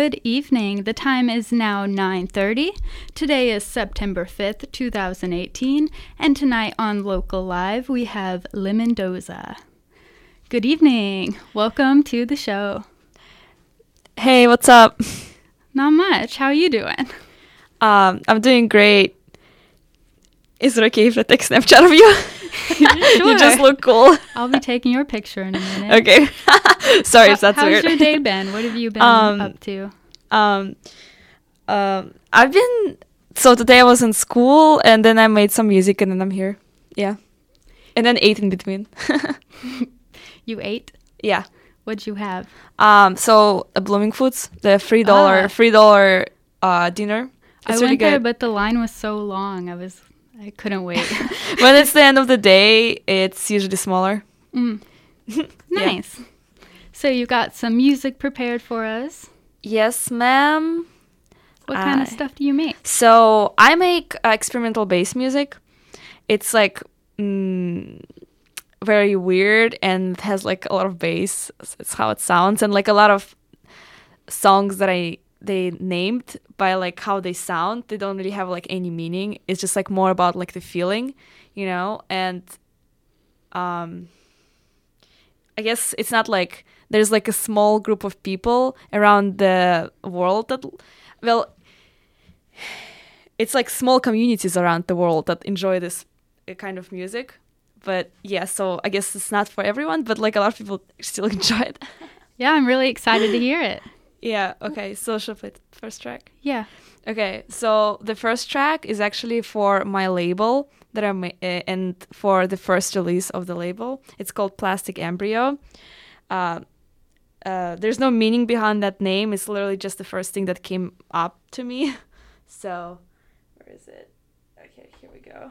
Good evening. The time is now 9:30. Today is September 5th, 2018, and tonight on Local Live we have Lemondoza. Good evening. Welcome to the show. Hey, what's up? Not much. How are you doing? Um, I'm doing great. Is it okay if I take Snapchat of you? you just look cool. I'll be taking your picture in a minute. Okay. Sorry How- if that's how's weird. How's your day been? What have you been Um, up to? Um, um, I've been so today I was in school and then I made some music and then I'm here. Yeah, and then ate in between. You ate? yeah. What'd you have? Um, so uh, Bloomingfoods, the three dollar Ah. three dollar uh dinner. I It's went really there, but the line was so long. I was, I couldn't wait. when it's the end of the day, it's usually smaller. Mm. Yeah. Nice. So you got some music prepared for us. Yes, ma'am. What kind of stuff do you make? So I make uh, experimental bass music. It's like mm, very weird and has like a lot of bass. It's how it sounds and like a lot of songs that I they named by like how they sound. They don't really have like any meaning. It's just like more about like the feeling, you know. And um, I guess it's not like there's like a small group of people around the world that well it's like small communities around the world that enjoy this uh, kind of music. But yeah, so I guess it's not for everyone, but like a lot of people still enjoy it. Yeah, I'm really excited to hear it. Yeah, okay, so should play the first track? Yeah. Okay, so the first track is actually for my label that I'm uh, and for the first release of the label. It's called Plastic Embryo. Uh, uh, there's no meaning behind that name. It's literally just the first thing that came up to me. So, where is it? Okay, here we go.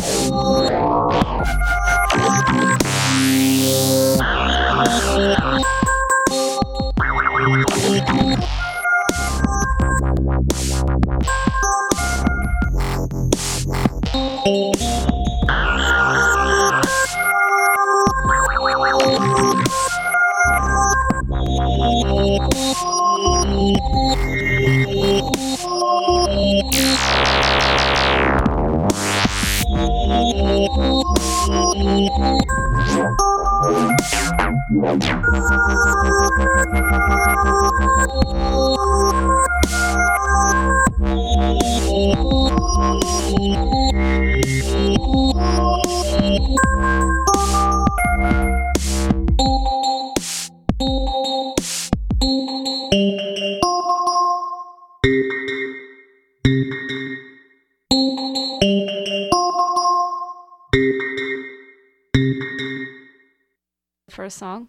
first song.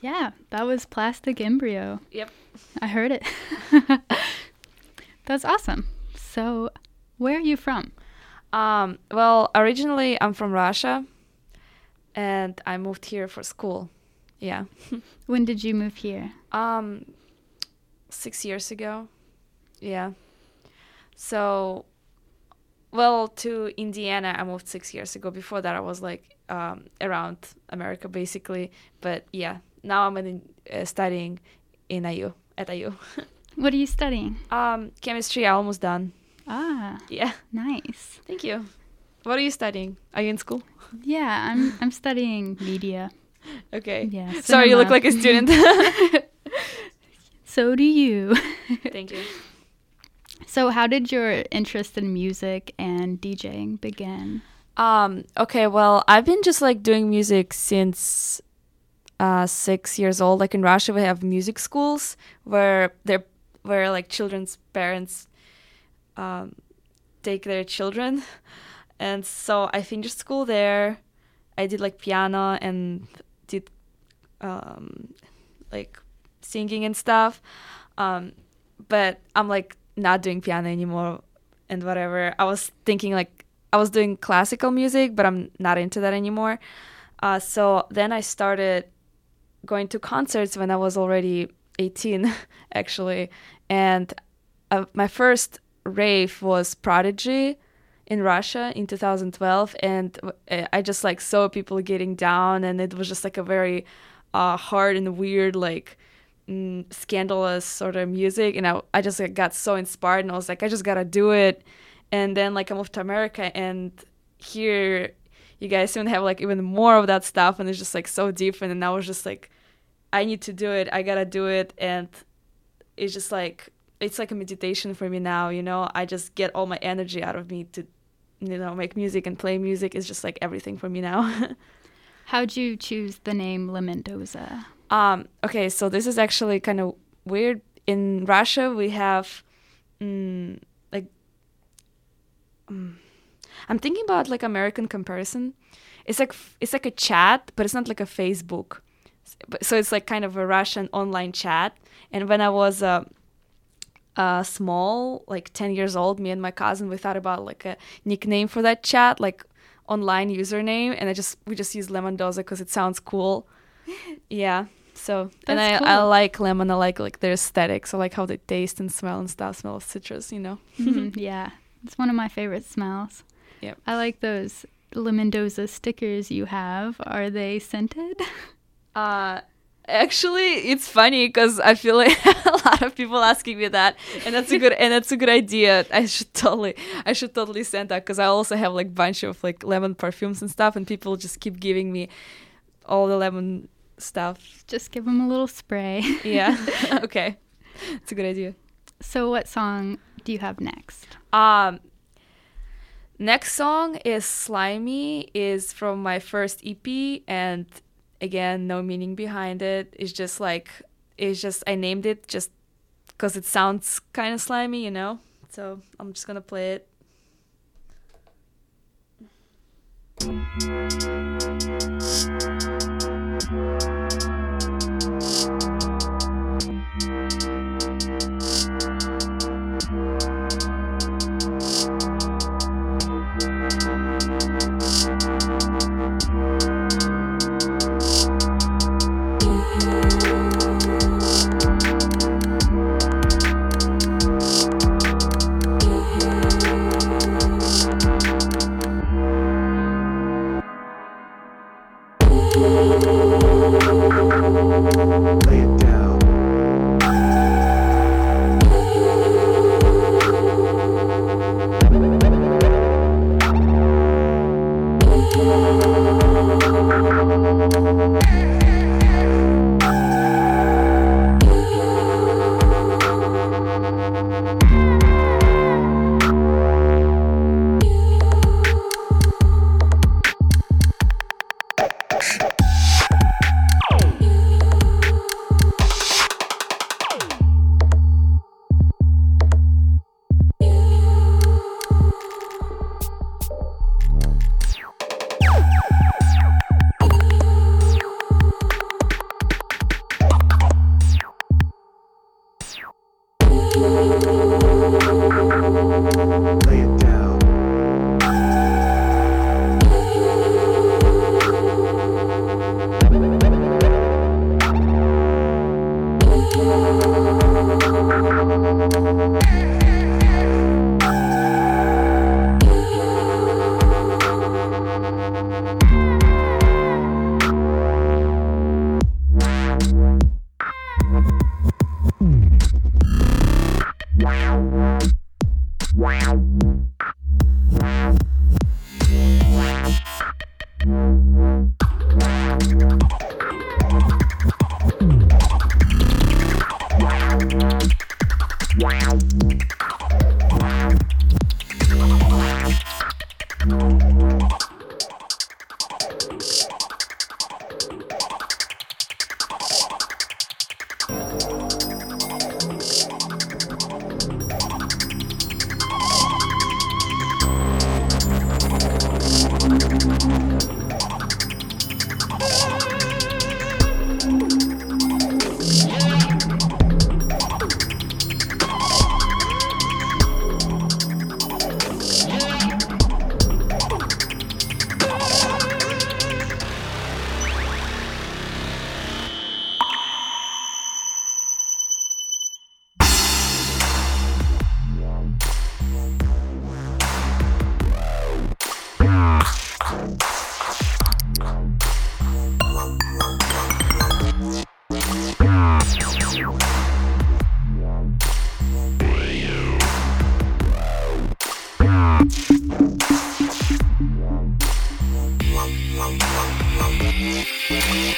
Yeah, that was Plastic Embryo. Yep. I heard it. That's awesome. So, where are you from? Um, well, originally I'm from Russia, and I moved here for school. Yeah. When did you move here? Um, six years ago. Yeah. So, well, to Indiana, I moved six years ago. Before that, I was like um, around America, basically. But yeah, now I'm in, uh, studying in IU at IU. What are you studying? um, chemistry, I almost done. Ah, Yeah. nice. Thank you. What are you studying? Are you in school? Yeah, I'm I'm studying media. Okay. Yeah. Sorry, you look like a student. So do you. Thank you. So, how did your interest in music and DJing begin? Um, okay, well, I've been just like doing music since uh, six years old. Like in Russia, we have music schools where they're where like children's parents um, take their children, and so I finished school there. I did like piano and did um, like singing and stuff. Um, but I'm like not doing piano anymore and whatever. I was thinking like I was doing classical music, but I'm not into that anymore. Uh, so then I started going to concerts when I was already 18, actually. And uh, my first rave was Prodigy in Russia in 2012, and uh, I just like saw people getting down, and it was just like a very uh, hard and weird like mm, scandalous sort of music and I, I just like, got so inspired and i was like i just gotta do it and then like i moved to america and here you guys even have like even more of that stuff and it's just like so different and i was just like i need to do it i gotta do it and it's just like it's like a meditation for me now you know i just get all my energy out of me to you know make music and play music is just like everything for me now How'd you choose the name Lemondoza? Um, okay, so this is actually kind of weird. In Russia, we have mm, mm, I'm thinking about like American comparison. It's like it's like a chat, but it's not like a Facebook. So it's like kind of a Russian online chat. And when I was uh, uh, small, like ten years old, me and my cousin we thought about like a nickname for that chat, like online username, and I just we just use Lemondoza because it sounds cool. Yeah. So and I, That's I like lemon. I like like their aesthetics. I like how they taste and smell and stuff. Smell of citrus, you know. Mhm, yeah, it's one of my favorite smells. Yep. I like those Lemondoza stickers you have. Are they scented? Uh, actually, it's funny because I feel like a lot of people asking me that, and that's a good and that's a good idea. I should totally, I should totally send that because I also have like bunch of like lemon perfumes and stuff, and people just keep giving me all the lemon stuff. Just give them a little spray. Yeah, okay, it's a good idea. So, what song do you have next? Um, next song is "Slimeey," is from my first EP, and again, no meaning behind it. It's just like it's just I named it just because it sounds kind of slimy, you know. So I'm just gonna play it.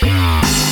Yeah.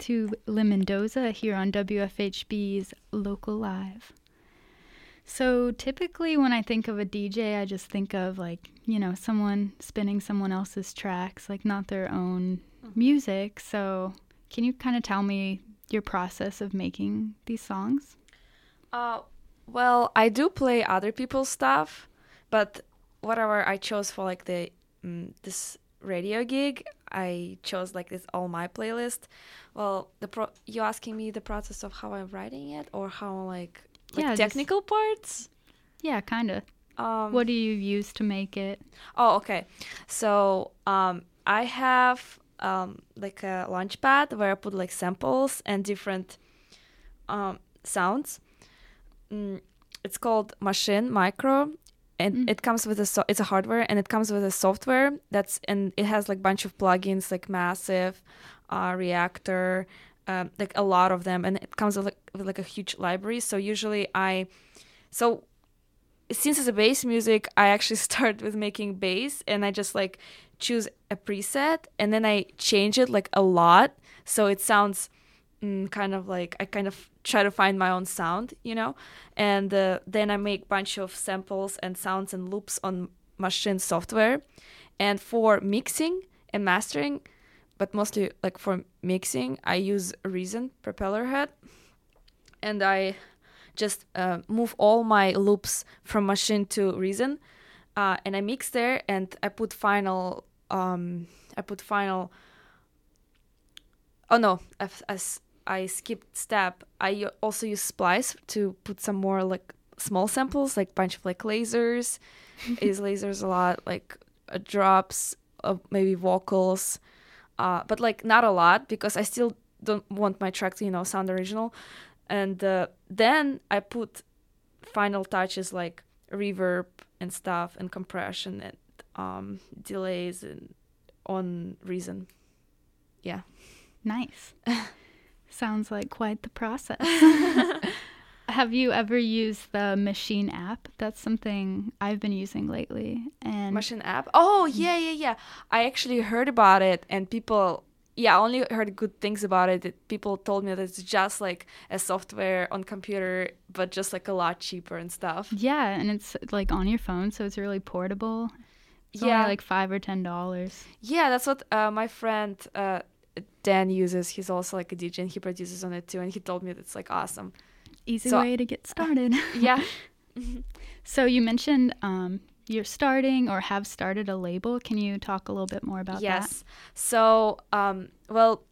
To Lemondoza here on WFHB's Local Live. So typically, when I think of a DJ, I just think of like, you know, someone spinning someone else's tracks, like not their own Mm-hmm. music. So, can you kind of tell me your process of making these songs? Uh, well, I do play other people's stuff, but whatever I chose for like the mm, this radio gig, I chose like this all my playlist. Well, the pro you asking me the process of how I'm writing it or how like like Yeah, just- technical parts? Yeah, kind of. Um, What do you use to make it? Oh, okay. So um, I have um, like a launch pad where I put like samples and different um, sounds. Mm, it's called Maschine Mikro, and Mm. it comes with a so- it's a hardware and it comes with a software that's and it has like bunch of plugins like Massive, uh, Reaktor, um, like a lot of them, and it comes with like, with like a huge library. So usually I, so since it's a bass music, I actually start with making bass and I just like choose a preset and then I change it like a lot so it sounds mm, kind of like I kind of try to find my own sound, you know, and uh, then I make bunch of samples and sounds and loops on Maschine software, and for mixing and mastering, but mostly like for mixing, I use Reason Propellerhead, and I just uh, move all my loops from Maschine to Reason, uh, and I mix there, and I put final. Um, I put final. Oh no, I, s- I skipped step. I also use Splice to put some more like small samples, like bunch of like lasers. I use lasers a lot, like uh, drops of maybe vocals, uh, but like not a lot because I still don't want my track to you know sound original. And uh, then I put final touches like reverb and stuff and compression and um, delays and on reason. Yeah. Nice. Sounds like quite the process. Have you ever used the Machine app? That's something I've been using lately. And Machine app. Oh yeah, yeah, yeah. I actually heard about it, and people. Yeah, I only heard good things about it. People told me that it's just like a software on computer, but just like a lot cheaper and stuff. yeah, and it's like on your phone, so it's really portable. It's yeah, only like five or ten dollars. yeah, that's what uh, my friend uh, Dan uses. He's also like a DJ and he produces on it too, and he told me that's like awesome. Easy So- way to get started. Yeah. so you mentioned um, you're starting or have started a label. Can you talk a little bit more about this? yes. So, um, well,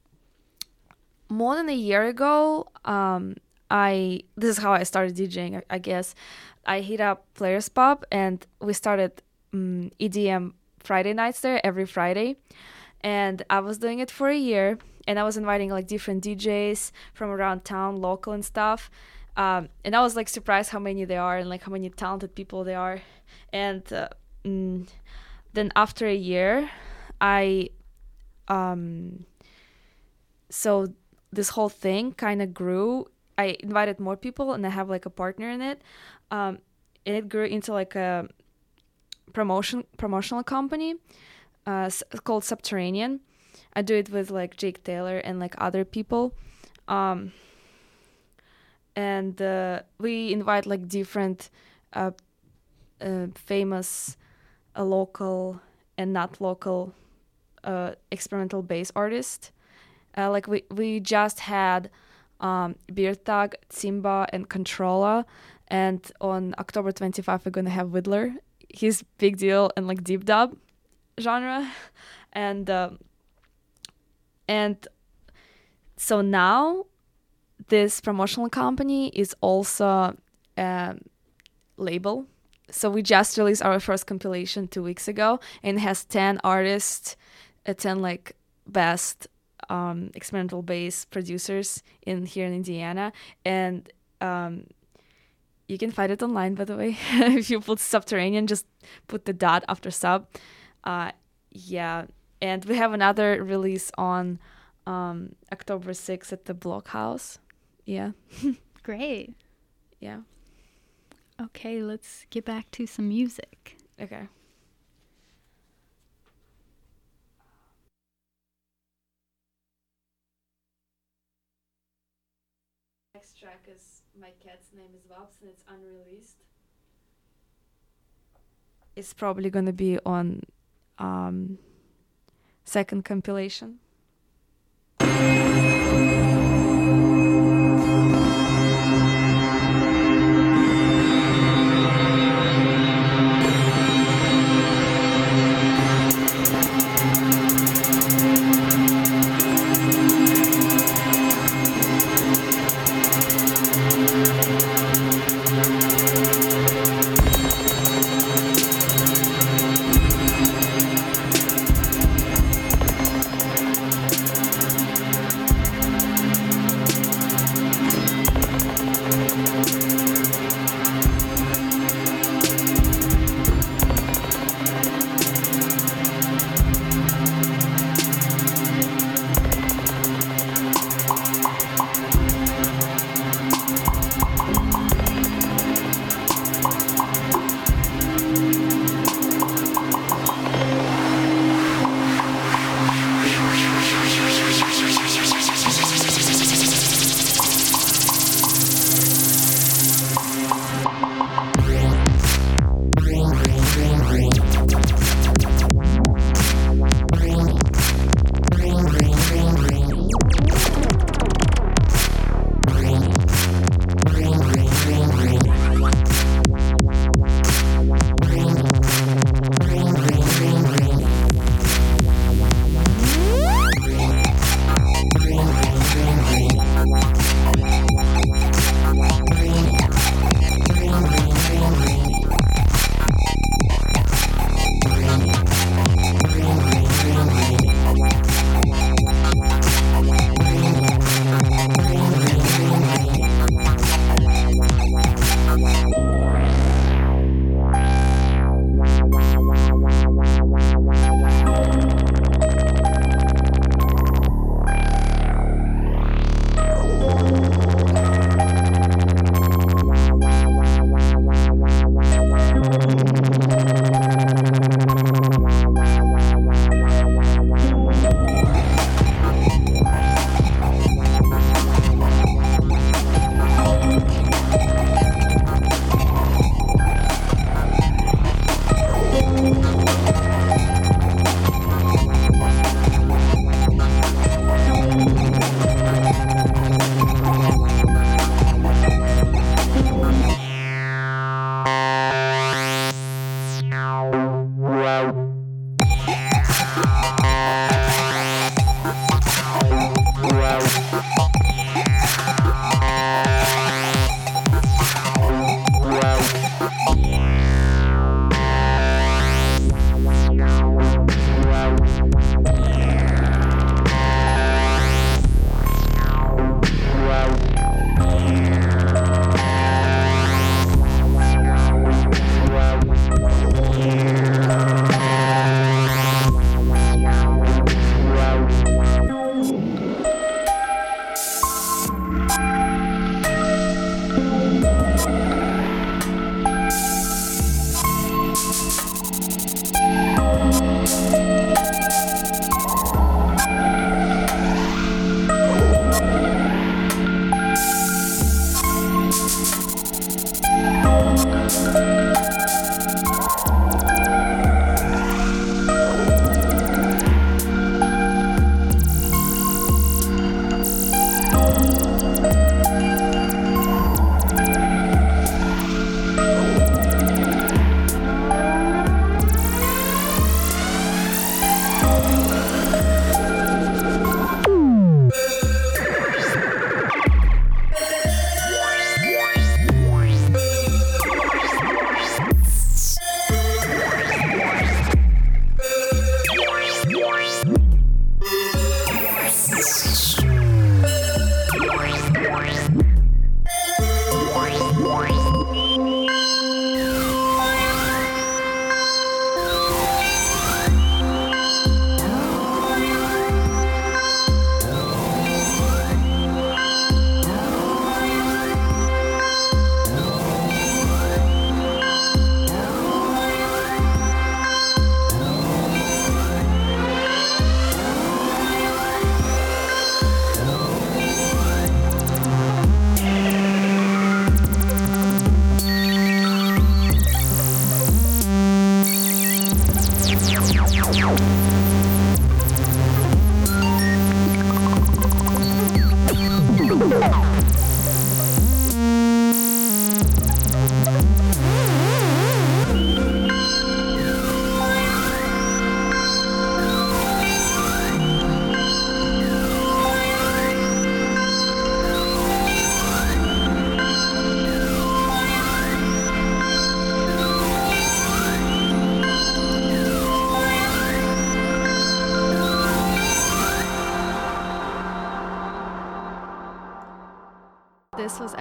more than a year ago, um, I this is how I started DJing. I, I guess I hit up Players Pub and we started um, EDM Friday nights there every Friday, and I was doing it for a year. And I was inviting like different DJs from around town, local and stuff. Um, and I was like surprised how many there are and like how many talented people there are. And uh, mm, then after a year, I um so this whole thing kind of grew i invited more people and i have like a partner in it um and it grew into like a promotion promotional company uh called subterranean i do it with like jake taylor and like other people um and uh, we invite like different uh, uh famous uh, local and not local uh, experimental bass artist. Uh, like we we just had um, Beard Tag, Simba, and Controlla, and on October 25 we're gonna have Whittler. He's big deal and like deep dub genre, and um, and so now this promotional company is also a label. So we just released our first compilation two weeks ago, and has ten artists uh, 10 like best um, experimental bass producers in here in Indiana. And um, you can find it online by the way. If you put subterranean just put the dot after sub uh, yeah and we have another release on um, October 6th at the Blockhouse yeah? Great. yeah Okay, let's get back to some music. okay Next track is my cat's name is Wobs and it's unreleased. It's probably gonna be on um, second compilation.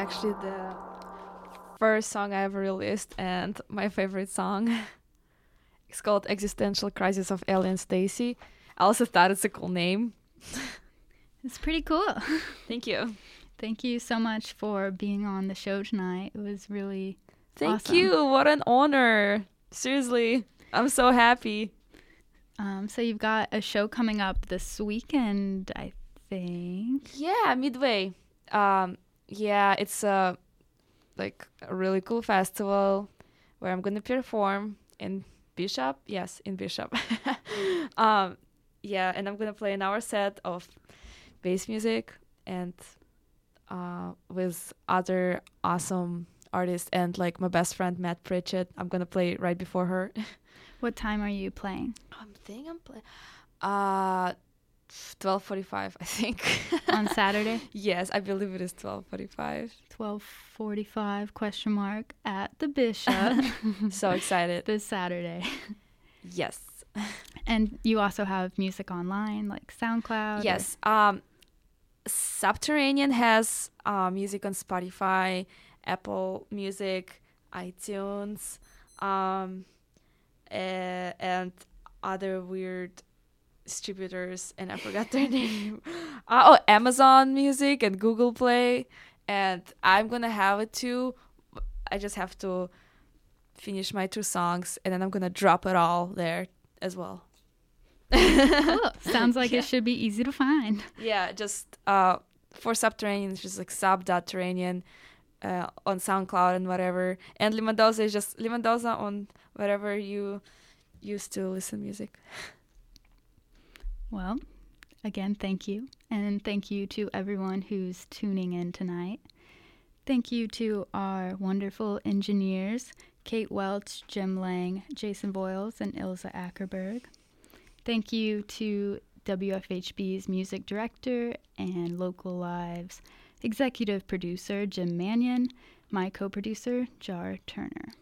Actually the first song I ever released and my favorite song. It's called Existential Crisis of Alien Stacey. I also thought it's a cool name. It's pretty cool. Thank you. Thank you so much for being on the show tonight. It was really Thank awesome. you. What an honor. Seriously. I'm so happy. Um, so you've got a show coming up this weekend, I think. Yeah, Midway. Um, yeah, it's a like a really cool festival where I'm gonna perform in Bishop. Yes, in Bishop. um, yeah, and I'm gonna play an hour set of bass music and uh, with other awesome artists and like my best friend Matt Pritchett. I'm gonna play right before her. What time are you playing? I'm think I'm playing. Uh, twelve forty-five. I think. On Saturday? yes, I believe it is twelve forty-five. 1245 question mark at the Bishop so excited. this Saturday. Yes. And you also have music online like SoundCloud. or- Yes. Um, Subterranean has uh, music on Spotify, Apple Music, iTunes, um, eh, and other weird distributors, and I forgot their name. Uh, oh, Amazon Music and Google Play, and I'm gonna have it too. I just have to finish my two songs, and then I'm gonna drop it all there as well. cool. Sounds like Yeah. it should be easy to find. Yeah, just uh, for Subterranean, it's just like sub.terranean uh, on SoundCloud and whatever. And Lemondoza is just Lemondoza on wherever you used to listen music. Well, again, thank you. And thank you to everyone who's tuning in tonight. Thank you to our wonderful engineers, Kate Welch, Jim Lang, Jason Voyales, and Ilze Ackerberg. Thank you to WFHB's music director and Local Lives executive producer, Jim Manion, my co producer, Jar Turner.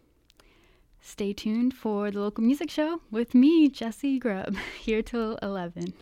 Stay tuned for the local music show with me, Jessie Grubb, here till 11.